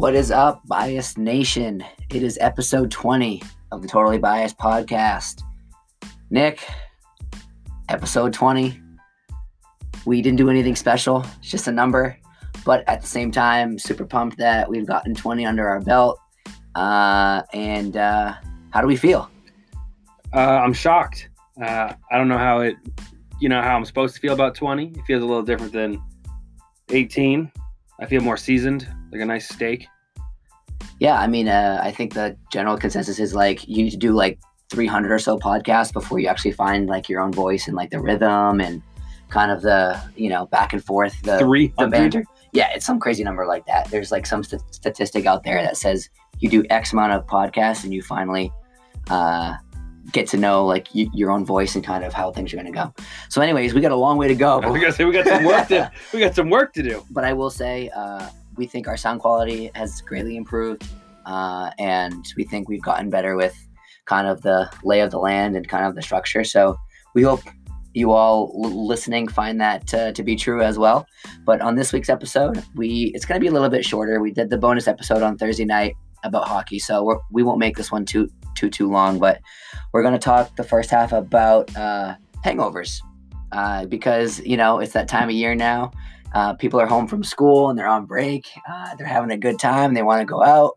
What is up, Bias Nation? It is episode 20 of the Totally Biased podcast. Nick, episode 20. We didn't do anything special, it's just a number. But at the same time, super pumped that we've gotten 20 under our belt. Uh, and uh, how do we feel? Uh, I'm shocked. Uh, I don't know how it, you know, how I'm supposed to feel about 20. It feels a little different than 18. I feel more seasoned, like a nice steak. Yeah, I mean, uh, I think the general consensus is like you need to do like 300 or so podcasts before you actually find like your own voice and like the rhythm and kind of the you know back and forth the, the banter. Yeah, it's some crazy number like that. There's like some st- statistic out there that says you do X amount of podcasts and you finally uh, get to know like y- your own voice and kind of how things are going to go. So, anyways, we got a long way to go. I was say we got some work to we got some work to do. but I will say uh, we think our sound quality has greatly improved, uh, and we think we've gotten better with kind of the lay of the land and kind of the structure. So we hope you all l- listening find that to, to be true as well. But on this week's episode, we it's going to be a little bit shorter. We did the bonus episode on Thursday night about hockey, so we're, we won't make this one too too too long. But we're going to talk the first half about uh, hangovers uh, because you know it's that time of year now. Uh, people are home from school and they're on break. Uh, they're having a good time. They want to go out.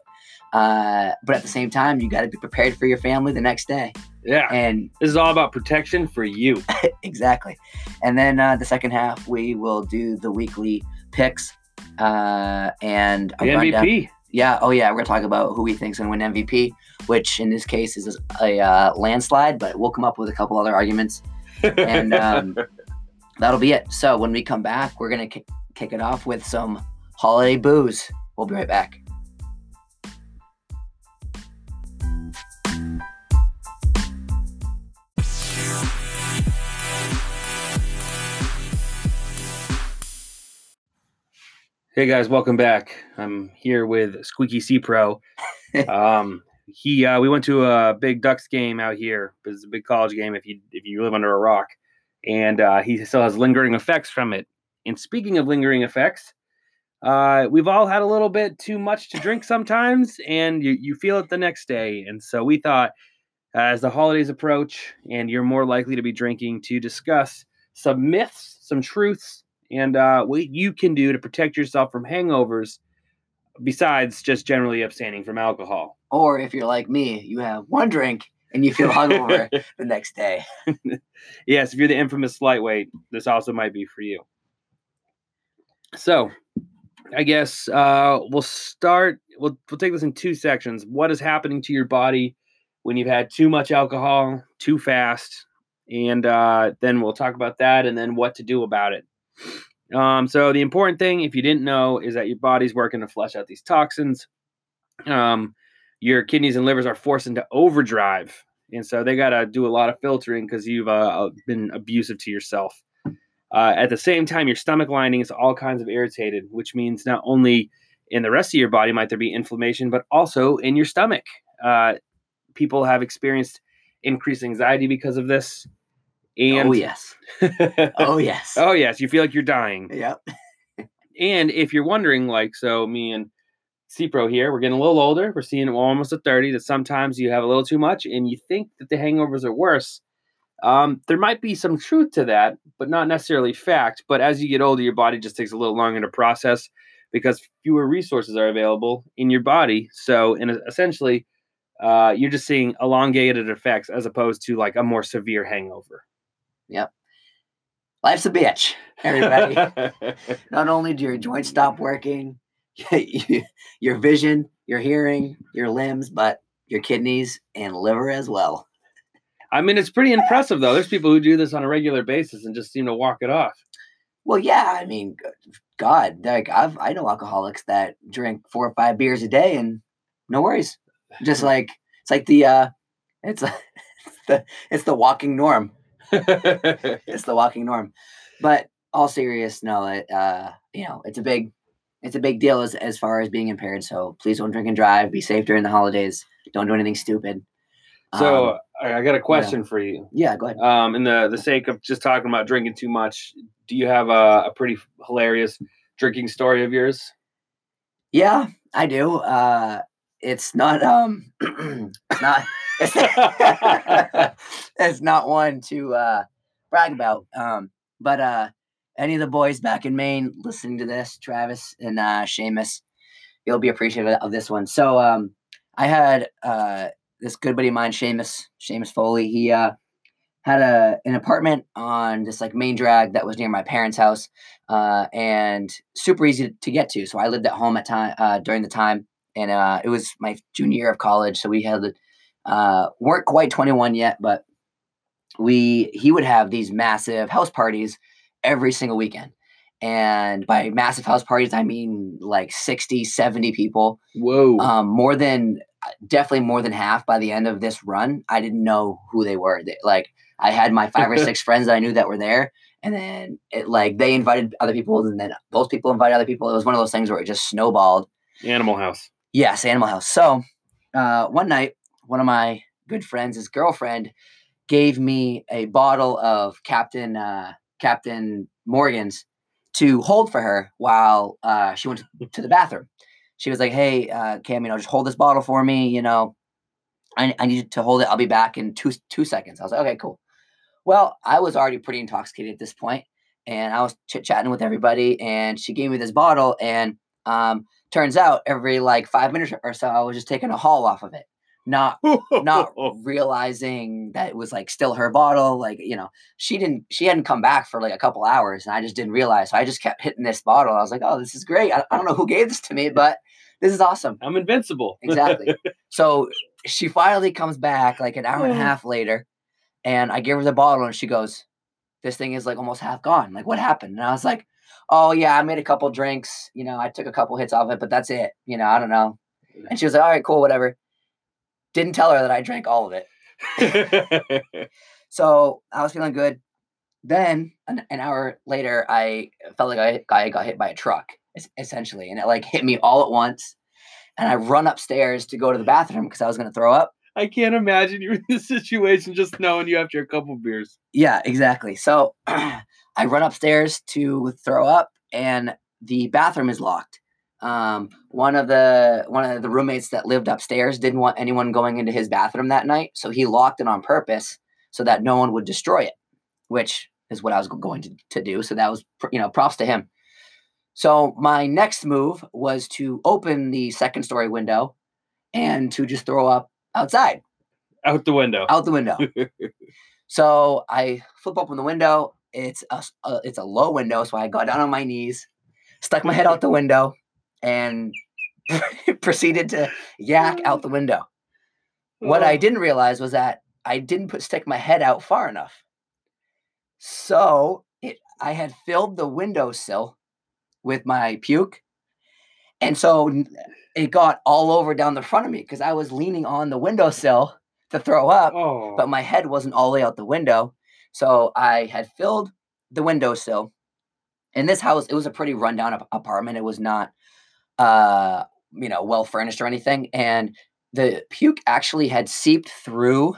Uh, but at the same time, you got to be prepared for your family the next day. Yeah, And this is all about protection for you. exactly. And then uh, the second half, we will do the weekly picks uh, and The rundown- MVP. Yeah. Oh, yeah. We're gonna talk about who we think's gonna win MVP, which in this case is a uh, landslide. But we'll come up with a couple other arguments, and um, that'll be it. So when we come back, we're gonna ki- kick it off with some holiday booze. We'll be right back. Hey guys, welcome back. I'm here with Squeaky C Pro. um, he uh, we went to a big Ducks game out here. It's a big college game if you if you live under a rock, and uh, he still has lingering effects from it. And speaking of lingering effects, uh, we've all had a little bit too much to drink sometimes, and you, you feel it the next day. And so we thought, as the holidays approach, and you're more likely to be drinking, to discuss some myths, some truths, and uh, what you can do to protect yourself from hangovers, besides just generally abstaining from alcohol. Or if you're like me, you have one drink and you feel hungover the next day. yes, if you're the infamous lightweight, this also might be for you. So, I guess uh, we'll start. We'll we'll take this in two sections. What is happening to your body when you've had too much alcohol, too fast, and uh, then we'll talk about that, and then what to do about it. Um, so the important thing, if you didn't know, is that your body's working to flush out these toxins. Um, your kidneys and livers are forced into overdrive, and so they got to do a lot of filtering because you've uh, been abusive to yourself. Uh, at the same time, your stomach lining is all kinds of irritated, which means not only in the rest of your body might there be inflammation, but also in your stomach. Uh, people have experienced increased anxiety because of this. And oh yes. Oh yes. oh yes, you feel like you're dying. Yep. And if you're wondering, like, so me and CPRO here, we're getting a little older. We're seeing almost at 30 that sometimes you have a little too much and you think that the hangovers are worse. Um, there might be some truth to that, but not necessarily fact. But as you get older, your body just takes a little longer to process because fewer resources are available in your body. So, and essentially, uh, you're just seeing elongated effects as opposed to like a more severe hangover. Life's a bitch, everybody. Not only do your joints stop working, your vision, your hearing, your limbs, but your kidneys and liver as well. I mean, it's pretty impressive though. There's people who do this on a regular basis and just seem to walk it off. Well, yeah, I mean, God, like I've I know alcoholics that drink four or five beers a day and no worries. Just like it's like the uh it's, it's the it's the walking norm. It's the walking norm. But all serious, no, it uh you know, it's a big it's a big deal as as far as being impaired. So please don't drink and drive. Be safe during the holidays. Don't do anything stupid. so Um, I got a question for you. yeah, go ahead. Um, in the the sake of just talking about drinking too much, do you have a, a pretty hilarious drinking story of yours? Yeah, I do. Uh, it's not um, not it's, it's not one to uh, brag about. Um, but uh, any of the boys back in Maine listening to this, Travis and uh, Seamus, you'll be appreciative of this one. So um, I had uh, this good buddy of mine, Seamus, Seamus Foley. He uh, had a an apartment on this like main drag that was near my parents' house, uh, and super easy to get to. So I lived at home at time uh, during the time, and uh, it was my junior year of college. So we had uh, weren't quite twenty one yet, but we he would have these massive house parties every single weekend. And by massive house parties, I mean like 60, 70 people. Whoa. Um, more than definitely more than half by the end of this run. I didn't know who they were. They, like I had my five or six friends that I knew that were there. And then it like they invited other people, and then those people invited other people. It was one of those things where it just snowballed. Animal House. Yes, Animal House. So uh, one night, one of my good friends, his girlfriend, gave me a bottle of Captain uh, Captain Morgan's to hold for her while uh, she went to the bathroom. She was like, "Hey, uh, Cam, you know, just hold this bottle for me. You know, I, I need to hold it. I'll be back in two two seconds." I was like, "Okay, cool." Well, I was already pretty intoxicated at this point, and I was chit chatting with everybody, and she gave me this bottle, and um, turns out every like five minutes or so, I was just taking a haul off of it, not not realizing that it was like still her bottle. Like you know, she didn't she hadn't come back for like a couple hours, and I just didn't realize. So I just kept hitting this bottle. I was like, oh, this is great. I, I don't know who gave this to me, but this is awesome. I'm invincible. Exactly. so she finally comes back like an hour and a half later, and I give her the bottle, and she goes, "This thing is like almost half gone. Like what happened?" And I was like, "Oh yeah, I made a couple drinks. You know, I took a couple hits off it, but that's it. You know, I don't know." And she was like, "All right, cool, whatever." Didn't tell her that I drank all of it. So I was feeling good. Then an, an hour later, I felt like I, I got hit by a truck, essentially, and it like hit me all at once. And I run upstairs to go to the mm. bathroom because I was going to throw up. I can't imagine you in this situation just knowing you after a couple beers. Yeah, exactly. So I run upstairs to throw up, and the bathroom is locked. Um, one of the one of the roommates that lived upstairs didn't want anyone going into his bathroom that night, so he locked it on purpose so that no one would destroy it, which is what I was going to, to do. So that was you know props to him. So my next move was to open the second story window and to just throw up outside, Out the window. out the window. So I flip open the window. It's a uh, it's a low window, so I got down on my knees, stuck my head out the window, and proceeded to yak out the window. What I didn't realize was that I didn't put stick my head out far enough. So it I had filled the windowsill with my puke, and so it got all over down the front of me because I was leaning on the windowsill to throw up Oh. but my head wasn't all the way out the window. So I had filled the windowsill. In this house, it was a pretty rundown apartment. It was not, uh, you know, well furnished or anything. And the puke actually had seeped through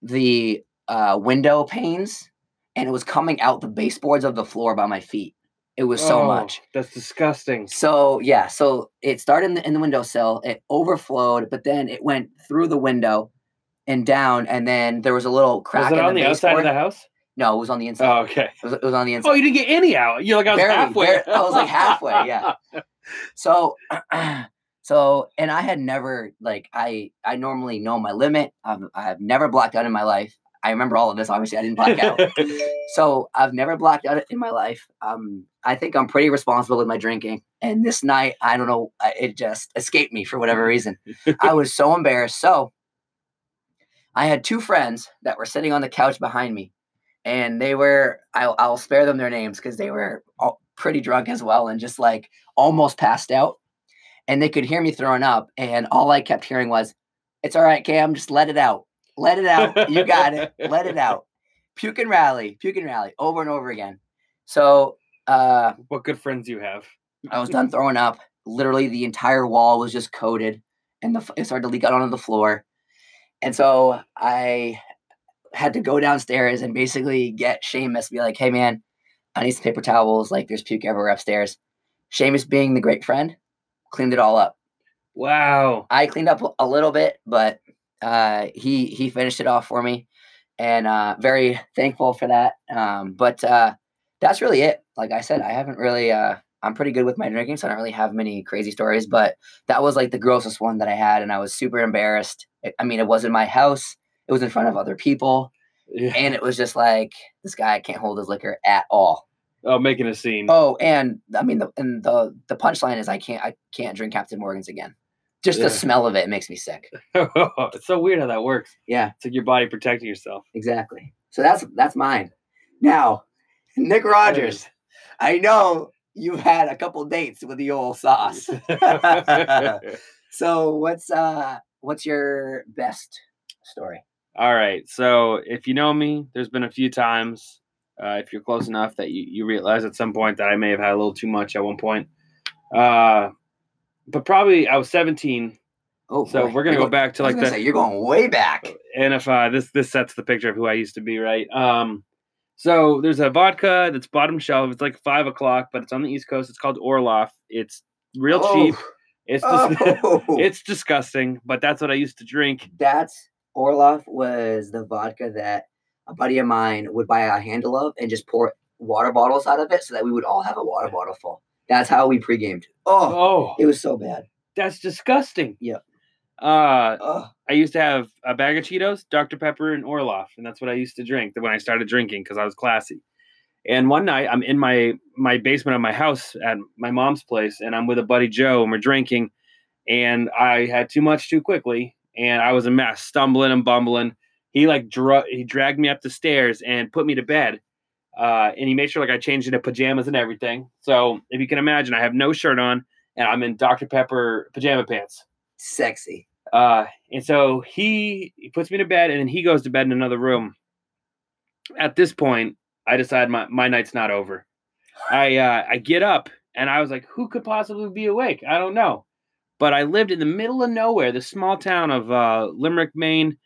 the uh, window panes, and it was coming out the baseboards of the floor by my feet. It was so Oh, much. That's disgusting. So yeah, so it started in the, in the windowsill. It overflowed, but then it went through the window and down, and then there was a little crack. Was it on the, outside of the house? No, it was on the inside. Oh, okay. It, was, it was on the inside. Oh, you didn't get any out. You're like I was Barely, halfway. bare- I was, like, halfway, yeah. So, so, and I had never like I I normally know my limit. I've I've never blacked out in my life. I remember all of this. Obviously, I didn't black out. so I've never blacked out in my life. Um, I think I'm pretty responsible with my drinking. And this night, I don't know, it just escaped me for whatever reason. I was so embarrassed. So I had two friends that were sitting on the couch behind me, and they were, I'll, I'll spare them their names because they were all pretty drunk as well and just like almost passed out. And they could hear me throwing up. And all I kept hearing was, It's all right, Cam, just let it out. Let it out. You got it. Let it out. Puke and rally, puke and rally over and over again. So uh, what good friends you have. I was done throwing up. Literally, the entire wall was just coated, and the it started to leak out onto the floor. And so I had to go downstairs and basically get Seamus be like, "Hey, man, I need some paper towels. Like, there's puke everywhere upstairs." Seamus, being the great friend, cleaned it all up. Wow. I cleaned up a little bit, but uh, he he finished it off for me, and uh, very thankful for that. Um, but uh, that's really it. Like I said, I haven't really. Uh, I'm pretty good with my drinking, so I don't really have many crazy stories. But that was like the grossest one that I had, and I was super embarrassed. I mean, it was in my house. It was in front of other people, Yeah. and it was just like this guy can't hold his liquor at all. Oh, making a scene. Oh, and I mean, the and the the punchline is I can't I can't drink Captain Morgan's again. Just Yeah. the smell of it makes me sick. it's so weird how that works. Yeah, It's like your body protecting yourself. exactly. So that's that's mine. Now, Nick Rogers, I know you've had a couple dates with the old sauce. so what's uh what's your best story? All right. So if you know me, there's been a few times, uh, if you're close enough, that you, you realize at some point that I may have had a little too much at one point. Uh, but probably I was 17. Oh, So boy. we're gonna You're go back to like the say, you're going way back. and if uh, this this sets the picture of who I used to be, right? Um, so there's a vodka that's bottom shelf. It's like five o'clock, but it's on the East Coast. It's called Orloff. It's real Oh. cheap. It's dis- Oh, it's disgusting, but that's what I used to drink. that's Orloff was the vodka that a buddy of mine would buy a handle of and just pour water bottles out of it so that we would all have a water bottle full. That's how we pre-gamed. Oh, Oh, it was so bad. that's disgusting. Yep. Uh, I used to have a bag of Cheetos, Dr. Pepper, and Orloff, and that's what I used to drink when I started drinking because I was classy. And one night, I'm in my my basement of my house at my mom's place, and I'm with a buddy Joe, and we're drinking, and I had too much too quickly, and I was a mess, stumbling and bumbling. He like dra- he dragged me up the stairs and put me to bed, uh, and he made sure like I changed into pajamas and everything. So if you can imagine, I have no shirt on, and I'm in Dr. Pepper pajama pants. sexy. Uh, and so he, he puts me to bed and then he goes to bed in another room. At this point, I decide my, my night's not over. I uh, I get up and I was like, who could possibly be awake? I don't know. But I lived in the middle of nowhere, the small town of uh, Limerick, Maine.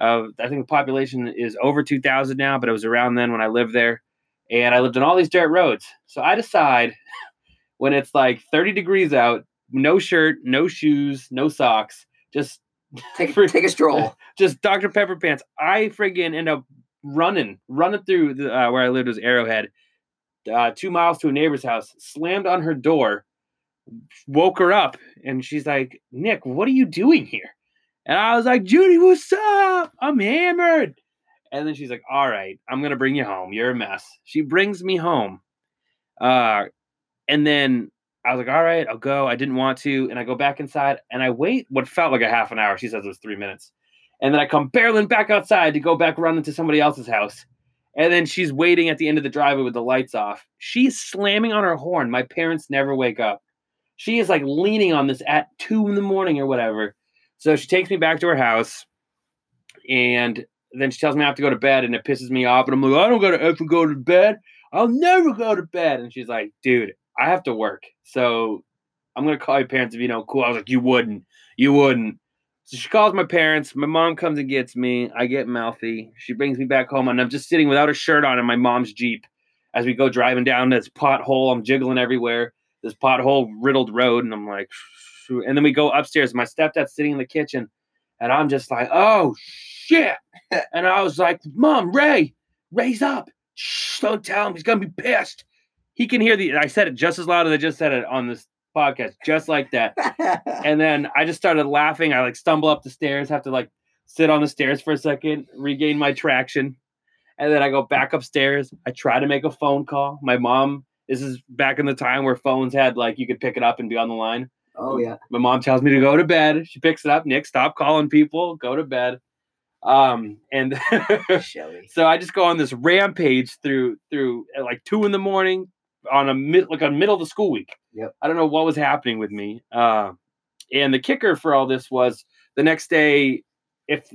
Uh, I think the population is over 2,000 now, but it was around then when I lived there. And I lived on all these dirt roads. So I decide when it's like 30 degrees out, no shirt, no shoes, no socks, just Take For- take a stroll. just Dr. Pepper pants. I friggin' end up running, running through the, uh, where I lived was Arrowhead, uh, two miles to a neighbor's house, slammed on her door, woke her up, and she's like, Nick, what are you doing here? And I was like, Judy, what's up? I'm hammered. And then she's like, All right, I'm gonna bring you home. You're a mess. She brings me home. Uh, and then I was like, all right, I'll go. I didn't want to. And I go back inside and I wait what felt like a half an hour. She says it was three minutes. And then I come barreling back outside to go back running to somebody else's house. And then she's waiting at the end of the driveway with the lights off. She's slamming on her horn. My parents never wake up. She is like leaning on this at two in the morning or whatever. So she takes me back to her house and then she tells me I have to go to bed and it pisses me off. And I'm like, I don't gotta ever go to bed. I'll never go to bed. And she's like, dude, I have to work. So I'm gonna call your parents if you know cool. I was like, you wouldn't. You wouldn't. So she calls my parents. My mom comes and gets me. I get mouthy. She brings me back home, and I'm just sitting without a shirt on in my mom's Jeep as we go driving down this pothole. I'm jiggling everywhere, this pothole riddled road, and I'm like, and then we go upstairs. My stepdad's sitting in the kitchen, and I'm just like, oh shit. and I was like, Mom, Ray, Ray's up. Shh, don't tell him. He's gonna be pissed. He can hear the. I said it just as loud as I just said it on this podcast, just like that. And then I just started laughing. I like stumble up the stairs, have to like sit on the stairs for a second, regain my traction. And then I go back upstairs. I try to make a phone call. My mom, this is back in the time where phones had like you could pick it up and be on the line. oh yeah. My mom tells me to go to bed. She picks it up. Nick, stop calling people. Go to bed. Um, and so I just go on this rampage through through at like two in the morning on a mid like a middle of the school week. Yep. I don't know what was happening with me. Uh, and the kicker for all this was the next day. If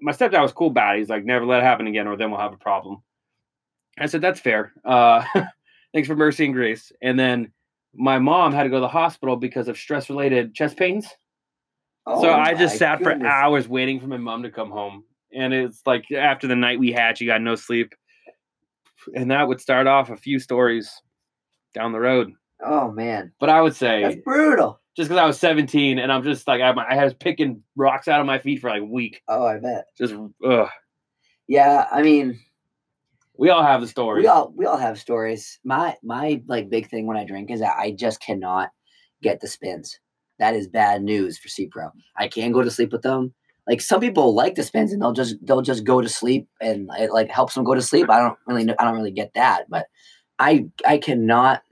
my stepdad was cool about it, he's like, "Never let it happen again, or then we'll have a problem." I said, "That's fair. Uh, thanks for mercy and grace." And then my mom had to go to the hospital because of stress-related chest pains. Oh, So I just sat for hours waiting for my mom to come home. And it's like after the night we had, she got no sleep. And that would start off a few stories down the road. Oh man, But I would say that's brutal. just because I was 17 and I'm just like I, I was picking rocks out of my feet for like a week. Oh, I bet. Just ugh. Yeah, I mean, We all have the stories. we all we all have stories. My my like big thing when I drink is that I just cannot get the spins. That is bad news for C Pro. I can go to sleep with them. Like some people like the spins and they'll just they'll just go to sleep and it like helps them go to sleep. I don't really know, I don't really get that, but I I cannot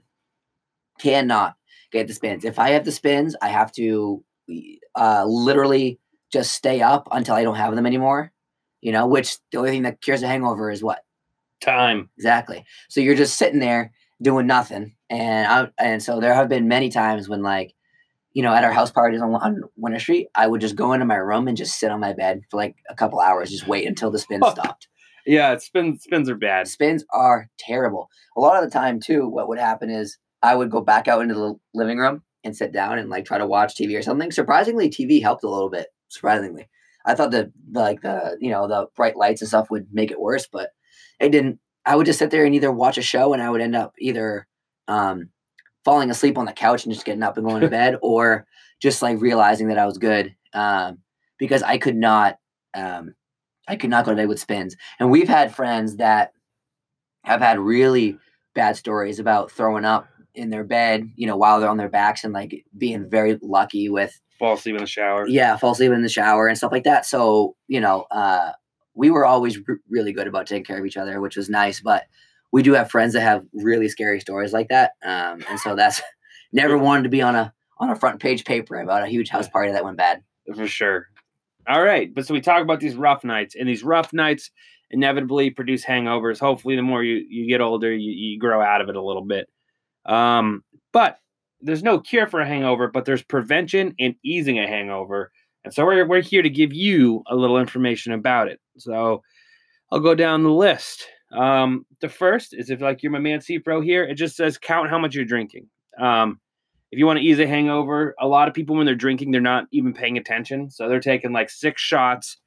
cannot get the spins. If I have the spins, I have to uh literally just stay up until I don't have them anymore. You know, which the only thing that cures a hangover is what? Time. Exactly. So you're just sitting there doing nothing, and I and so there have been many times when like, you know, at our house parties on, on Winter Street, I would just go into my room and just sit on my bed for like a couple hours, just wait until the spin stopped. Yeah, spins spins are bad. Spins are terrible. A lot of the time too, what would happen is I would go back out into the living room and sit down and like try to watch TV or something. Surprisingly, TV helped a little bit. Surprisingly, I thought that like the you know the bright lights and stuff would make it worse, but it didn't. I would just sit there and either watch a show and I would end up either um, falling asleep on the couch and just getting up and going to bed, or just like realizing that I was good um, because I could not. Um, I could not go to bed with spins, and we've had friends that have had really bad stories about throwing up in their bed, you know, while they're on their backs and like being very lucky with Fall asleep in the shower. yeah, fall asleep in the shower and stuff like that. So, you know, uh, we were always r- really good about taking care of each other, which was nice. But we do have friends that have really scary stories like that, um, and so that's never wanted to be on a on a front page paper about a huge house party that went bad. for sure. All right, but so we talk about these rough nights, and these rough nights inevitably produce hangovers. Hopefully, the more you, you get older, you, you grow out of it a little bit. Um, but there's no cure for a hangover, but there's prevention and easing a hangover. And so we're, we're here to give you a little information about it. So I'll go down the list. Um, the first is if like you're my man C Pro here, it just says count how much you're drinking. Um, if you want to ease a hangover, a lot of people when they're drinking, they're not even paying attention. So they're taking like six shots,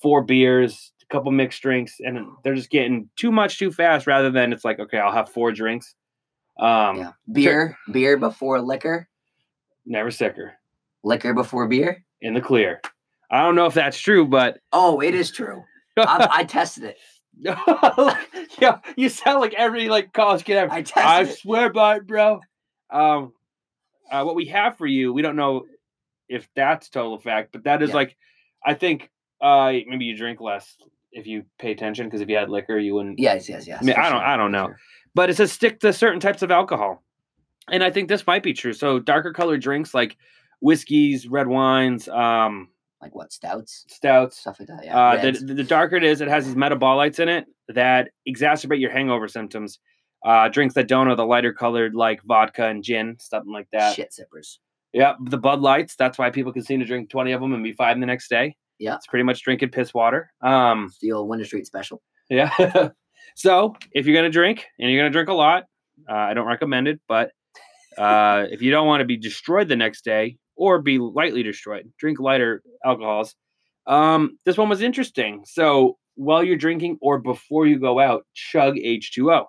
four beers, a couple mixed drinks, and they're just getting too much too fast rather than it's like, okay, I'll have four drinks. Um, Yeah, beer, beer before liquor, never sicker liquor before beer. in the clear. I don't know if that's true, but Oh, it is true. I, I tested it. yeah, you sound like every like college kid ever. I I swear by it, bro. Um, uh, what we have for you, we don't know if that's total fact, but that is Yeah. like, I think uh maybe you drink less if you pay attention because if you had liquor, you wouldn't. Yes, yes, yes. I mean, I don't- sure, I don't know. sure. But it says stick to certain types of alcohol, and I think this might be true. So darker colored drinks like whiskeys, red wines, um, Like what stouts, stouts. stuff like that. Yeah. Uh, the, the darker it is, it has these metabolites in it that exacerbate your hangover symptoms. Uh, drinks that don't are the lighter colored, like vodka and gin, something like that. shit sippers. Yeah, the Bud Lights. That's why people can seem to drink twenty of them and be fine the next day. Yeah. it's pretty much drinking piss water. Um, It's the old Winter Street special. yeah. so if you're gonna drink and you're gonna drink a lot, uh, I don't recommend it. But uh, if you don't want to be destroyed the next day or be lightly destroyed, drink lighter alcohols. Um, this one was interesting. So while you're drinking or before you go out, chug H2O.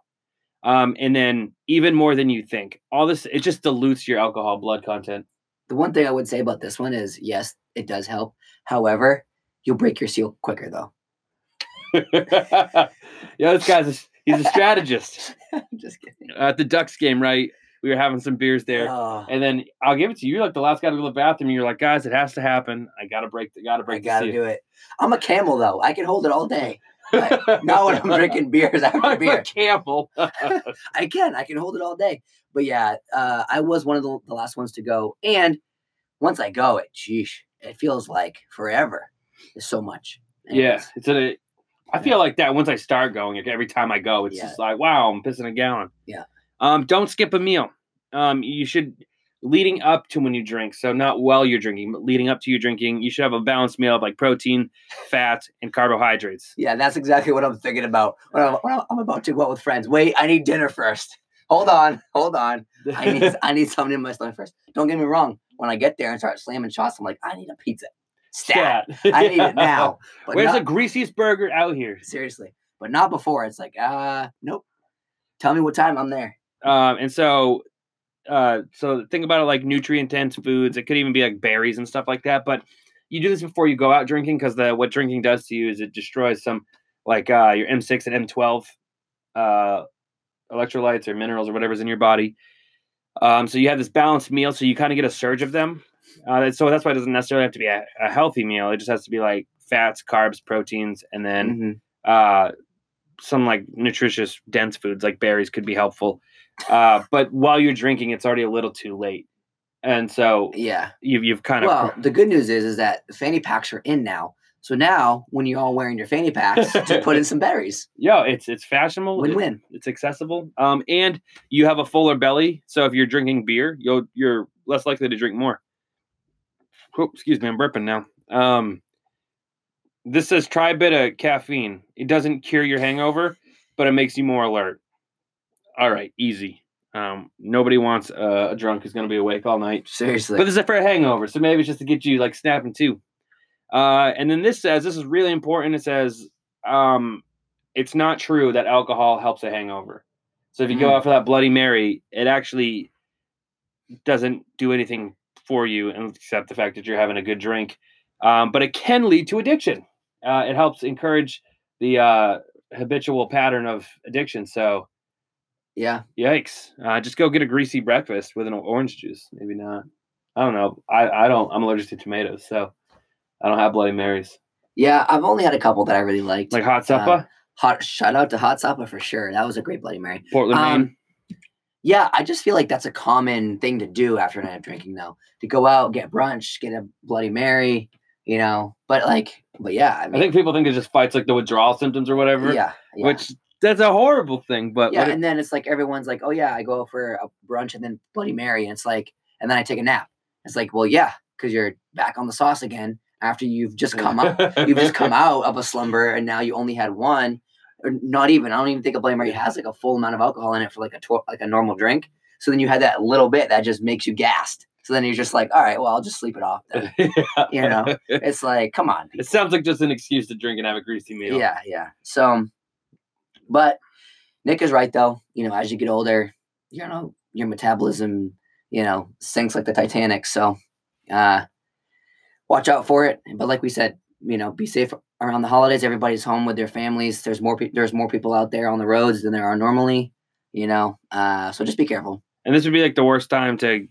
Um, and then even more than you think. All this it just dilutes your alcohol blood content. The one thing I would say about this one is yes, it does help. However, you'll break your seal quicker though. yeah, this guy's a, he's a strategist. I'm Just kidding. At the Ducks game, right? We were having some beers there. Oh, And then I'll give it to you. You're like the last guy to go to the bathroom. You're like, guys, it has to happen. I gotta break. The, gotta break. I gotta do it. I'm a camel though. I can hold it all day. But not when I'm drinking beers after I'm a beer. Campbell. I can. I can hold it all day. But yeah, uh, I was one of the, the last ones to go. And once I go, it, sheesh, it feels like forever. There's so much. yeah, it's a. I feel like that once I start going. Like every time I go, it's Yeah. just like, wow, I'm pissing a gallon. Yeah. Um, don't skip a meal. Um, you should leading up to when you drink. So not while you're drinking, but leading up to you drinking, you should have a balanced meal of like protein, fat, and carbohydrates. Yeah, that's exactly what I'm thinking about when I'm, when I'm about to go out with friends. Wait, I need dinner first. Hold on, hold on. I need I need something in my stomach first. Don't get me wrong. When I get there and start slamming shots, I'm like, I need a pizza. Stat. Stat. I need it now. But Where's not, the greasiest burger out here? seriously, but not before. It's like, uh, nope. Tell me what time I'm there. Um, and so uh, so think about it like nutrient dense foods. It could even be like berries and stuff like that. But you do this before you go out drinking because the what drinking does to you is it destroys some like uh, your M6 and M12 uh, electrolytes or minerals or whatever's in your body. Um, so you have this balanced meal, so you kind of get a surge of them. Uh, so that's why it doesn't necessarily have to be a, a, healthy meal. It just has to be like fats, carbs, proteins, and then mm-hmm. uh, some like nutritious, dense foods like berries could be helpful. Uh, but while you're drinking, it's already a little too late, and so yeah, you've you've kind of well. The good news is is that fanny packs are in now. So now, when you're all wearing your fanny packs, just put in some berries. Yeah, it's it's fashionable. Win-win. It, it's accessible. Um, and you have a fuller belly, so if you're drinking beer, you'll you're less likely to drink more. Oh, excuse me, I'm burping now. Um, this says try a bit of caffeine. It doesn't cure your hangover, but it makes you more alert. All right, easy. Um, nobody wants uh, a drunk who's going to be awake all night. Seriously. But this is for a hangover, so maybe it's just to get you like snapping too. Uh, and then this says this is really important. It says um, it's not true that alcohol helps a hangover. So if you mm. go out for that Bloody Mary, it actually doesn't do anything for you except the fact that you're having a good drink. Um, but it can lead to addiction. Uh, it helps encourage the uh, habitual pattern of addiction. So, yeah, yikes! Uh, just go get a greasy breakfast with an orange juice. Maybe not. I don't know. I, I don't. I'm allergic to tomatoes, so I don't have Bloody Marys. Yeah, I've only had a couple that I really liked. Like Hot Suppa. Uh, hot shout out to Hot Suppa for sure. That was a great Bloody Mary. Portland, um, Maine. Yeah, I just feel like that's a common thing to do after a night of drinking, though. To go out, get brunch, get a Bloody Mary, you know. But like, but yeah, I, mean, I think people think it just fights like the withdrawal symptoms or whatever. Yeah, yeah. which that's a horrible thing. But yeah, and then it's like everyone's like, oh yeah, I go for a brunch and then Bloody Mary, and it's like, and then I take a nap. It's like, well, yeah, because you're back on the sauce again after you've just come up, you've just come out of a slumber, and now you only had one, or not even. I don't even think a Bloody Mary has like a full amount of alcohol in it for like a tw- like a normal drink. So then you had that little bit that just makes you gassed. So then you're just like, all right, well, I'll just sleep it off. Then. yeah. You know, it's like, come on. People. It sounds like just an excuse to drink and have a greasy meal. Yeah, yeah. So, but Nick is right though. You know, as you get older, you know, your metabolism, you know, sinks like the Titanic. So, uh, watch out for it. But like we said, you know, be safe around the holidays. Everybody's home with their families. There's more pe- there's more people out there on the roads than there are normally. You know, uh, so just be careful. And this would be like the worst time to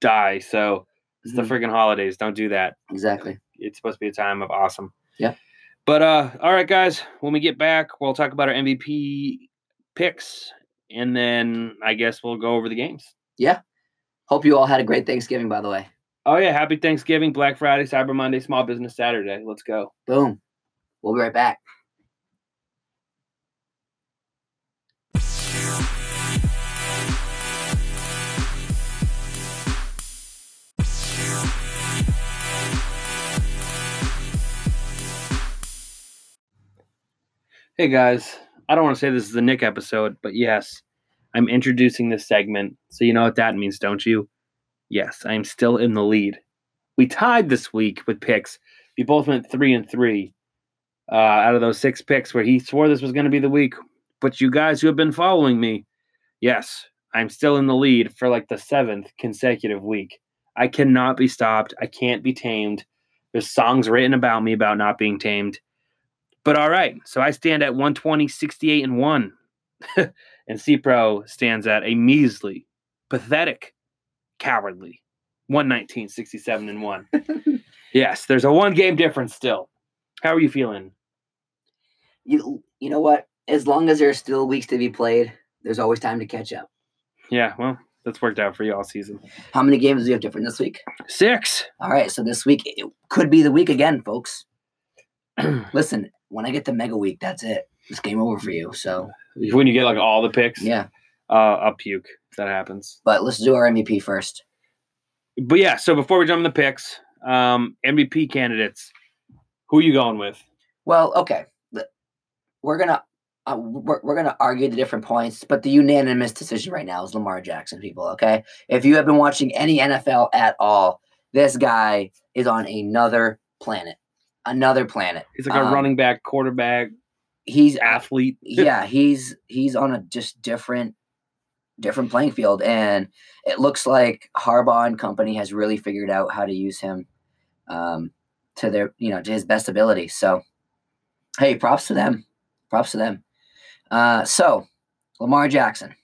die. So it's mm-hmm. the freaking holidays. Don't do that. Exactly. It's supposed to be a time of awesome. Yeah. But uh, all right, guys. When we get back, we'll talk about our MVP picks, and then I guess we'll go over the games. Yeah. Hope you all had a great Thanksgiving, by the way. Oh yeah, happy Thanksgiving, Black Friday, Cyber Monday, Small Business Saturday. Let's go. Boom. We'll be right back. Hey guys, I don't want to say this is the Nick episode, but yes, I'm introducing this segment. So you know what that means, don't you? Yes, I am still in the lead. We tied this week with picks. We both went three and three uh, out of those six picks where he swore this was going to be the week. But you guys who have been following me, yes, I'm still in the lead for like the seventh consecutive week. I cannot be stopped. I can't be tamed. There's songs written about me about not being tamed. But all right, so I stand at 120, 68, and 1. and C Pro stands at a measly, pathetic cowardly. 119, 67, and 1. yes, there's a one game difference still. How are you feeling? You you know what? As long as there's still weeks to be played, there's always time to catch up. Yeah, well, that's worked out for you all season. How many games do you have different this week? Six. All right, so this week it could be the week again, folks. Listen, when I get the mega week, that's it. It's game over for you. So when you get like all the picks, yeah, uh, I'll puke if that happens. But let's do our MVP first. But yeah, so before we jump in the picks, um, MVP candidates, who are you going with? Well, okay, we're gonna uh, we're, we're gonna argue the different points, but the unanimous decision right now is Lamar Jackson. People, okay, if you have been watching any NFL at all, this guy is on another planet, another planet. He's like a um, running back, quarterback. He's athlete. yeah, he's he's on a just different different playing field, and it looks like Harbaugh and company has really figured out how to use him um, to their you know to his best ability. So, hey, props to them. Props to them. Uh, so, Lamar Jackson.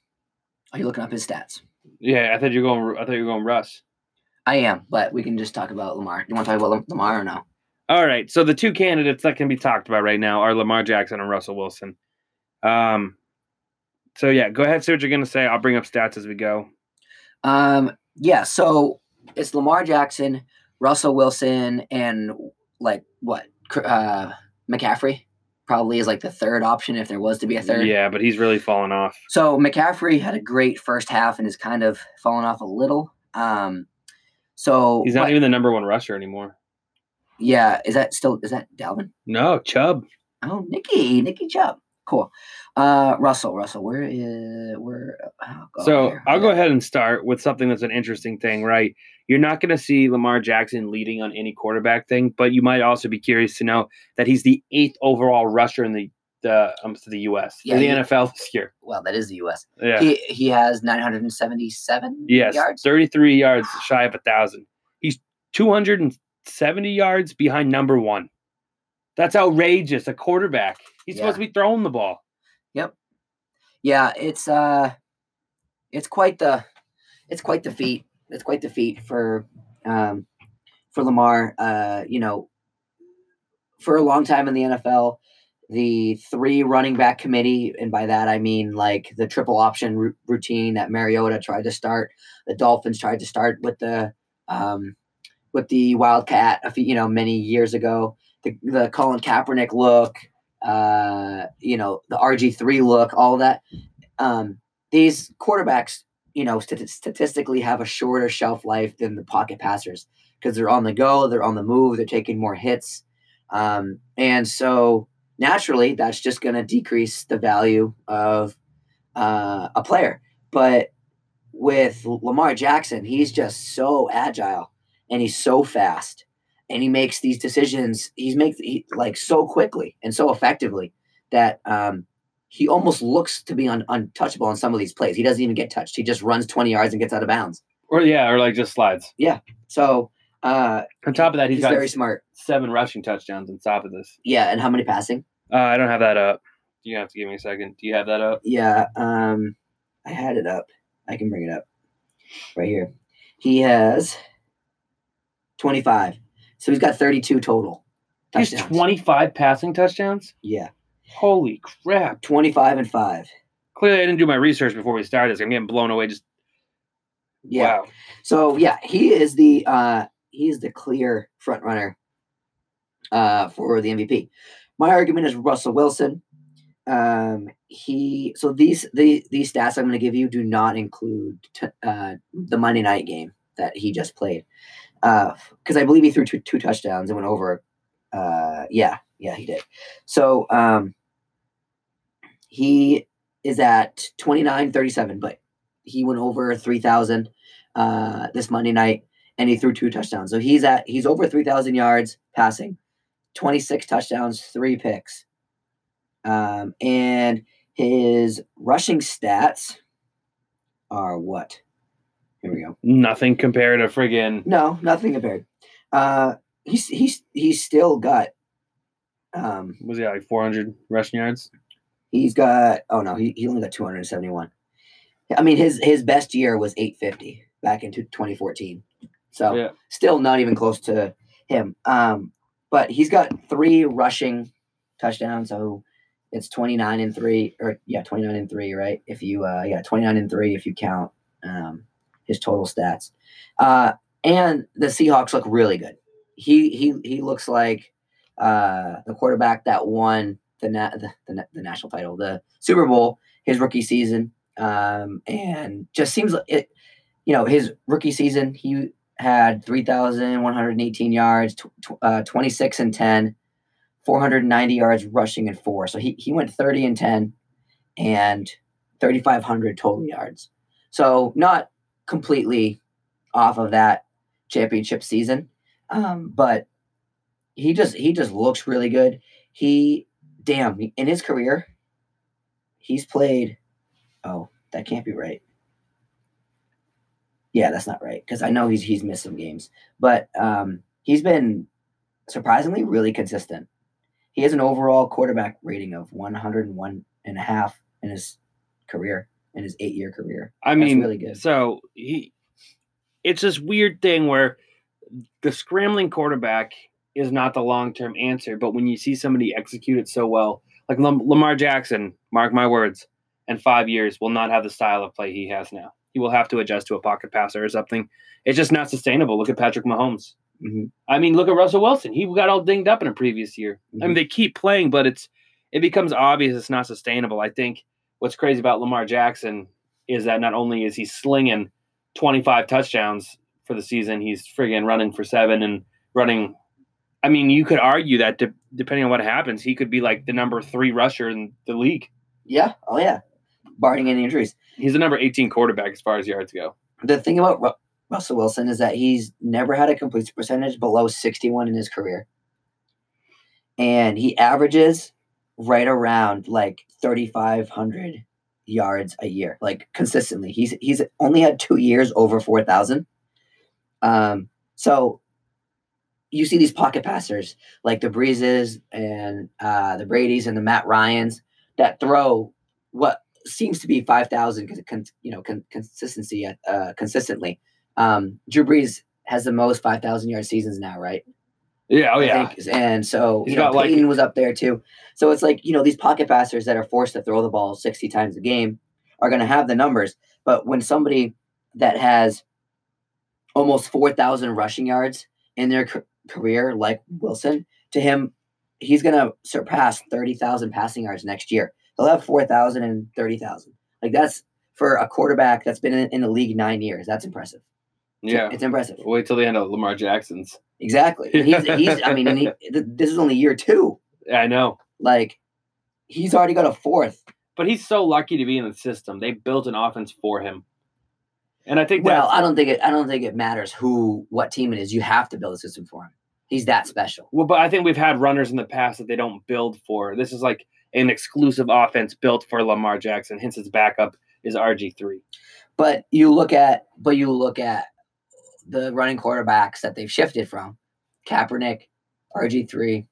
Are you looking up his stats? Yeah, I thought you were going. I thought you were going Russ. I am, but we can just talk about Lamar. You want to talk about Lamar or no? All right. So the two candidates that can be talked about right now are Lamar Jackson and Russell Wilson. Um. So yeah, go ahead. Say what you're gonna say. I'll bring up stats as we go. Um. Yeah. So it's Lamar Jackson, Russell Wilson, and like what? Uh, McCaffrey probably is like the third option if there was to be a third. Yeah, but he's really fallen off. So McCaffrey had a great first half and is kind of fallen off a little. Um, so he's not even the number one rusher anymore. Yeah, is that still is that Dalvin? No, Chubb. Oh, Nikki, Nikki Chubb. Cool. Uh, Russell, Russell, where is where? Oh, so here. I'll yeah. go ahead and start with something that's an interesting thing, right? You're not going to see Lamar Jackson leading on any quarterback thing, but you might also be curious to know that he's the eighth overall rusher in the the um to the U.S. Yeah, the he, NFL this year. Well, that is the U.S. Yeah, he he has 977 yes, yards, 33 yards shy of a thousand. He's 270 yards behind number one. That's outrageous. A quarterback. He's yeah. supposed to be throwing the ball. Yep. Yeah, it's uh, it's quite the, it's quite the feat it's quite the feat for um, for Lamar. Uh, you know, for a long time in the NFL, the three running back committee, and by that I mean like the triple option r- routine that Mariota tried to start. The Dolphins tried to start with the um, with the Wildcat a few, you know, many years ago. The the Colin Kaepernick look, uh, you know, the RG three look, all that. Um, these quarterbacks you know, st- statistically have a shorter shelf life than the pocket passers because they're on the go, they're on the move, they're taking more hits. Um, and so naturally, that's just going to decrease the value of uh, a player. But with Lamar Jackson, he's just so agile and he's so fast and he makes these decisions. He's makes he, like so quickly and so effectively that um, he almost looks to be un- untouchable on some of these plays. He doesn't even get touched. He just runs 20 yards and gets out of bounds. Or yeah, or like just slides. Yeah. So uh, on top of that, he's, very smart. Seven rushing touchdowns on top of this. Yeah, and how many passing? Uh, I don't have that up. You have to give me a second. Do you have that up? Yeah, um, I had it up. I can bring it up right here. He has 25. So he's got 32 total. Touchdowns. He's 25 passing touchdowns? Yeah. Holy crap. 25 and 5. Clearly, I didn't do my research before we started this. I'm getting blown away. Just yeah. Wow. So yeah, he is the uh he is the clear front runner uh for the MVP. My argument is Russell Wilson. Um he so these the these stats I'm going to give you do not include t- uh the Monday night game that he just played. Uh cuz I believe he threw two, two touchdowns and went over uh yeah, yeah, he did. So um he is at 29 37, but he went over 3,000 uh, this Monday night and he threw two touchdowns. So he's at he's over 3,000 yards passing, 26 touchdowns, three picks. Um, and his rushing stats are what? Here we go. Nothing compared to friggin' No, nothing compared. Uh he's he's he's still got um was he like 400 rushing yards? He's got oh no, he, he only got 271. I mean his his best year was 850 back into 2014. So yeah. still not even close to him. Um, but he's got three rushing touchdowns, so it's 29 and 3 or yeah, 29 and 3, right? If you uh yeah, 29 and 3 if you count um his total stats. Uh and the Seahawks look really good. He he he looks like uh the quarterback that won the, na- the, the, the national title, the Super Bowl, his rookie season, um, and just seems like it. You know, his rookie season, he had 3,118 yards, tw- uh, 26 and 10, 490 yards rushing and four. So he, he went 30 and 10 and 3,500 total yards. So not completely off of that championship season, um, but he just he just looks really good. He damn, in his career, he's played. Oh, that can't be right. Yeah, that's not right because I know he's he's missed some games, but um, he's been surprisingly really consistent. He has an overall quarterback rating of 101 and a half in his career, in his eight year career. I That's mean, really good. So he, it's this weird thing where the scrambling quarterback is not the long term answer, but when you see somebody execute it so well, like Lamar Jackson, mark my words, in five years will not have the style of play he has now. He will have to adjust to a pocket passer or something. It's just not sustainable. Look at Patrick Mahomes. Mhm. I mean, look at Russell Wilson. He got all dinged up in a previous year. I Mhm. mean, they keep playing, but it's it becomes obvious it's not sustainable. I think what's crazy about Lamar Jackson is that not only is he slinging 25 touchdowns for the season, he's friggin' running for seven and running. I mean, you could argue that de- depending on what happens, he could be like the number three rusher in the league. Yeah. Oh yeah. Barring any injuries. He's the number 18 quarterback as far as yards go. The thing about Ru- Russell Wilson is that he's never had a completion percentage below 61 in his career. And he averages right around like 3,500 yards a year, like consistently. He's he's only had two years over 4,000. Um, so you see these pocket passers like the Breezes and uh, the Brady's and the Matt Ryans that throw what seems to be 5,000 con- con- you know con- consistency uh, consistently. Um, Drew Brees has the most 5,000 yard seasons now, right? Yeah, oh yeah. And so, He's you know, got, like- was up there too. So it's like, you know, these pocket passers that are forced to throw the ball 60 times a game are going to have the numbers. But when somebody that has almost 4,000 rushing yards in their ca- career, like Wilson, to him, he's going to surpass 30,000 passing yards next year. He'll have 4,000 and 30,000. Like that's for a quarterback that's been in, in the league nine years. That's impressive. It's- Yeah. It's impressive. Wait till the end of Lamar Jackson's. Exactly. And he's, he's, I mean, and he, th- this is only year two. I know. Like he's already got a fourth. But he's so lucky to be in the system. They built an offense for him. And I think Well, I don't think it. I don't think it matters who, what team it is. You have to build a system for him. He's that special. Well, but I think we've had runners in the past that they don't build for. This is like an exclusive offense built for Lamar Jackson. Hence, his backup is RG three. But you look at, but you look at the running quarterbacks that they've shifted from: Kaepernick, RG three,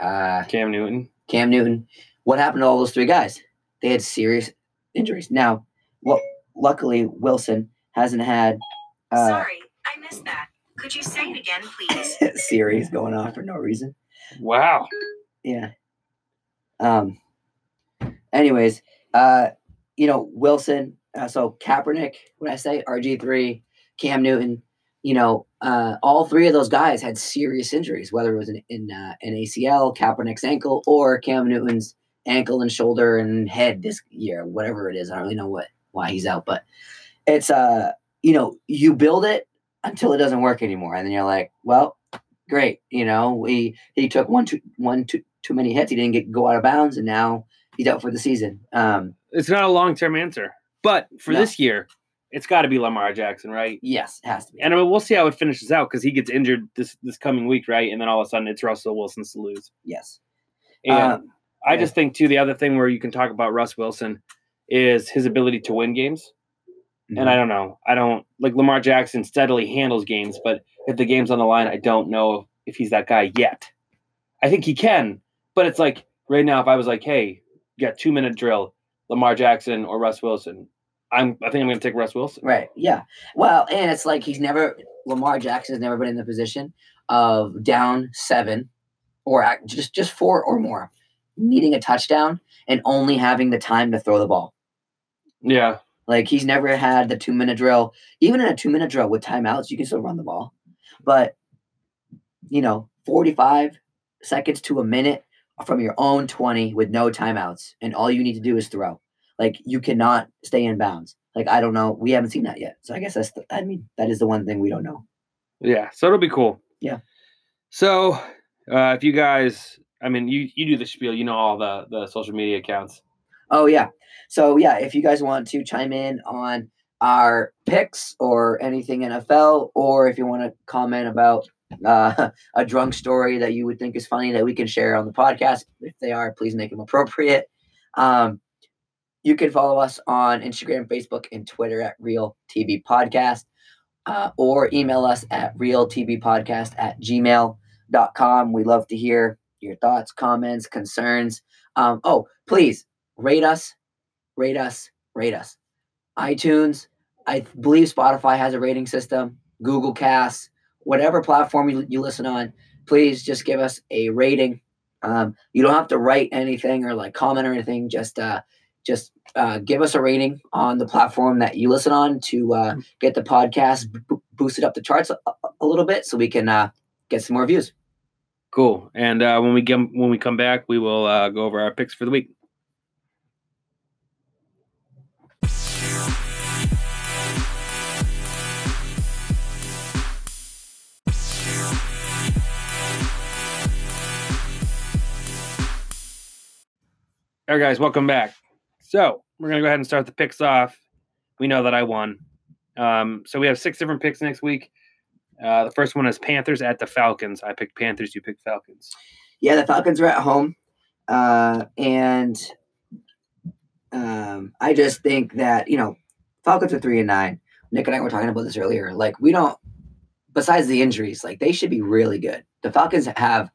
uh, Cam Newton. Cam Newton. What happened to all those three guys? They had serious injuries. Now, well, luckily Wilson hasn't had uh, Sorry, I missed that. Could you say it again, please? series going on for no reason. Wow. Yeah. Um. Anyways, uh, you know Wilson. Uh, so Kaepernick, what I say, RG three, Cam Newton. You know, uh, all three of those guys had serious injuries, whether it was in, in uh, an ACL, Kaepernick's ankle, or Cam Newton's ankle and shoulder and head this year, whatever it is. I don't really know what why he's out, but it's uh, you know, you build it until it doesn't work anymore, and then you're like, well, great, you know, we he took one too one too too many hits, he didn't get go out of bounds, and now he's out for the season. Um, It's not a long term answer, but for No. this year, it's got to be Lamar Jackson, right? yes, it has to be. And I mean, we'll see how it finishes out because he gets injured this this coming week, right? And then all of a sudden, it's Russell Wilson's to lose. yes, And Um, I yeah. just think too the other thing where you can talk about Russ Wilson is his ability to win games. Mm-hmm. And I don't know. I don't like Lamar Jackson steadily handles games, but if the game's on the line, I don't know if he's that guy yet. I think he can, but it's like right now, if I was like, hey, you got two minute drill, Lamar Jackson or Russ Wilson, I'm I think I'm gonna take Russ Wilson. right, yeah. Well, and it's like he's never Lamar Jackson has never been in the position of down seven or just just four or more, needing a touchdown and only having the time to throw the ball. Yeah. Like he's never had the two minute drill. Even in a two minute drill with timeouts, you can still run the ball. But you know, 45 seconds to a minute from your own 20 with no timeouts, and all you need to do is throw. Like you cannot stay in bounds. Like I don't know, we haven't seen that yet. So I guess that's the, I mean that is the one thing we don't know. Yeah. So it'll be cool. Yeah. So uh, if you guys, I mean, you you do the spiel, you know all the the social media accounts. Oh yeah. So yeah, if you guys want to chime in on our picks or anything NFL, or if you want to comment about uh, a drunk story that you would think is funny that we can share on the podcast, if they are, please make them appropriate. Um, you can follow us on Instagram, Facebook, and Twitter at Real TV Podcast. uh, or email us at realtvpodcast at gmail.com. We love to hear your thoughts, comments, concerns. Um, oh, please rate us, rate us, rate us. iTunes, I believe Spotify has a rating system, Google Cast, whatever platform you, you listen on, please just give us a rating. Um, you don't have to write anything or like comment or anything. Just uh, just uh, give us a rating on the platform that you listen on to uh, get the podcast b- boosted up the charts a, a little bit, so we can uh, get some more views. Cool. And uh, when we get when we come back, we will uh, go over our picks for the week. All right, guys, welcome back. So we're gonna go ahead and start the picks off. We know that I won. Um, so we have six different picks next week. Uh, the first one is Panthers at the Falcons. I picked Panthers. You picked Falcons. Yeah, the Falcons are at home, uh, and um, I just think that you know Falcons are three and nine. Nick and I were talking about this earlier. Like we don't, besides the injuries, like they should be really good. The Falcons have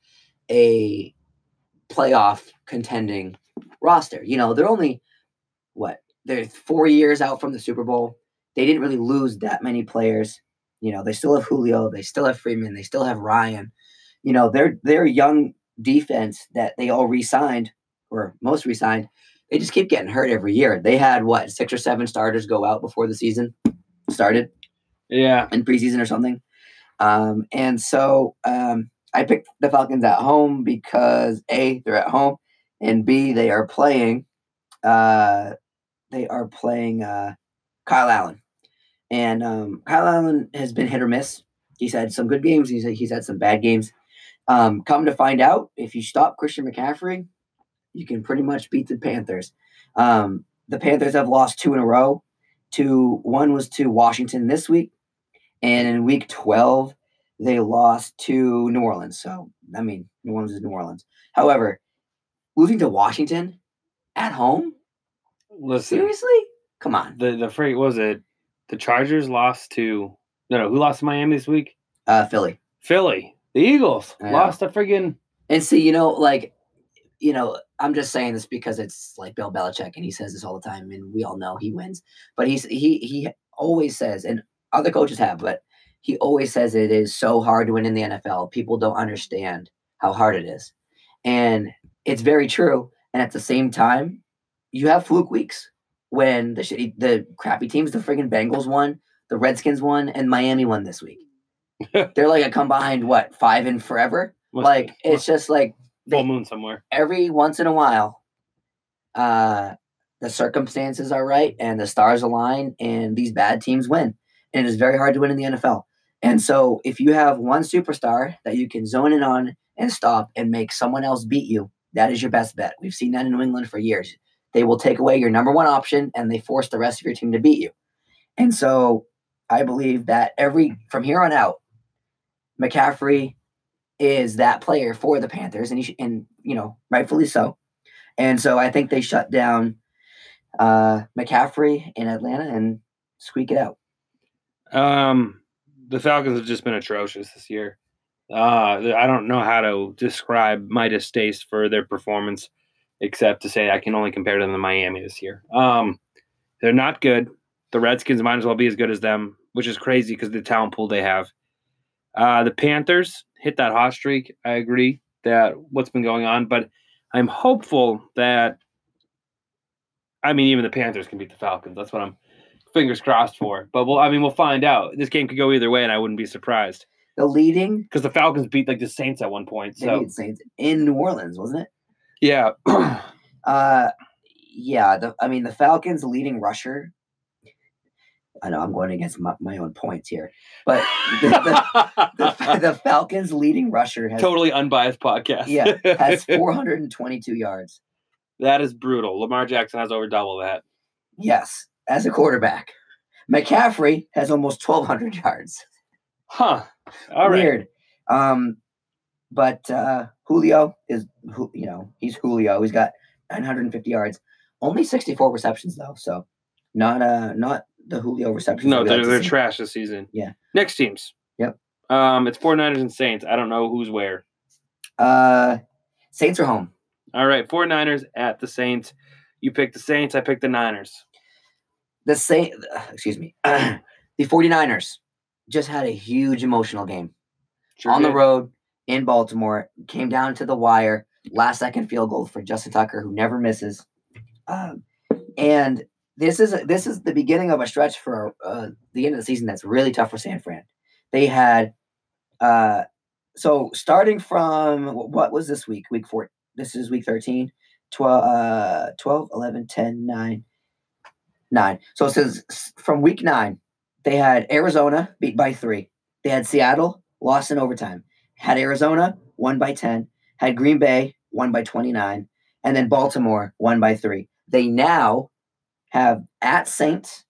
a playoff contending roster. You know, they're only what they're four years out from the Super Bowl. They didn't really lose that many players. You know, they still have Julio, they still have Freeman, they still have Ryan. You know, their their young defense that they all re-signed, or most re-signed, they just keep getting hurt every year. They had what six or seven starters go out before the season started Yeah. in preseason or something. Um, and so um, I picked the Falcons at home because A, they're at home, and B, they are playing uh, they are playing uh, Kyle Allen. And um, Kyle Allen has been hit or miss. He's had some good games, he's, he's had some bad games. Um, come to find out, if you stop Christian McCaffrey, you can pretty much beat the Panthers. Um, the Panthers have lost two in a row. To one was to Washington this week, and in week twelve they lost to New Orleans. So I mean, New Orleans is New Orleans. However, losing to Washington at home, Listen, seriously? Come on, the the freight was it? The Chargers lost to no no who lost to Miami this week? uh, Philly. Philly. The Eagles Yeah. lost to friggin' And see, you know, like, you know, I'm just saying this because it's like Bill Belichick, and he says this all the time, and we all know he wins. But he's he he always says, and other coaches have, but he always says it is so hard to win in the NFL. People don't understand how hard it is, and it's very true. And at the same time, you have fluke weeks when the shitty, the crappy teams, the friggin' Bengals won, the Redskins won, and Miami won this week. They're like a combined what five and forever. must like be- it's just like full moon somewhere. every once in a while, uh, the circumstances are right and the stars align, and these bad teams win. And it is very hard to win in the NFL. And so, if you have one superstar that you can zone in on and stop and make someone else beat you, that is your best bet. We've seen that in New England for years. They will take away your number one option and they force the rest of your team to beat you. And so, I believe that every from here on out, McCaffrey is that player for the Panthers, and he and you know rightfully so. And so I think they shut down uh, McCaffrey in Atlanta and squeak it out. Um, the Falcons have just been atrocious this year. Uh, I don't know how to describe my distaste for their performance, except to say I can only compare them to Miami this year. Um, they're not good. The Redskins might as well be as good as them, which is crazy because the talent pool they have. Uh, the Panthers hit that hot streak. I agree that what's been going on, but I'm hopeful that. I mean, even the Panthers can beat the Falcons. That's what I'm fingers crossed for. But we'll, I mean, we'll find out. This game could go either way, and I wouldn't be surprised The leading because the Falcons beat like the Saints at one point. they So Saints in New Orleans, wasn't it? Yeah, Uh, yeah. The, I mean, the Falcons' leading rusher. I know I'm going against my, my own points here, but the, the, the, the Falcons' leading rusher has totally unbiased podcast. yeah has 422 yards. that is brutal. Lamar Jackson has over double that. Yes, as a quarterback. McCaffrey has almost 1,200 yards. Huh. All right. Weird. Um, but uh, Julio is, you know, he's Julio. He's got 950 yards, only 64 receptions though. So not uh not the Julio receptions. No, they're, like they're trash this season. Yeah. Next teams. Yep. Um, it's 49ers and Saints. I don't know who's where. Uh, Saints are home. All right, 49ers at the Saints. You pick the Saints, I pick the Niners. The Saint, excuse me, the 49ers just had a huge emotional game Sure on the road in Baltimore. Came down to the wire, last second field goal for Justin Tucker, who never misses. Um, and this is this is the beginning of a stretch for uh, the end of the season that's really tough for San Fran. They had uh, so starting from what was this week? Week four. This is week 13, 12, uh, 12 11, 10, 9, 9. So it says from week nine, they had Arizona beat by three. They had Seattle lost in overtime. Had Arizona won by 10. Had Green Bay won by 29. And then Baltimore won by three. They now have at Saints,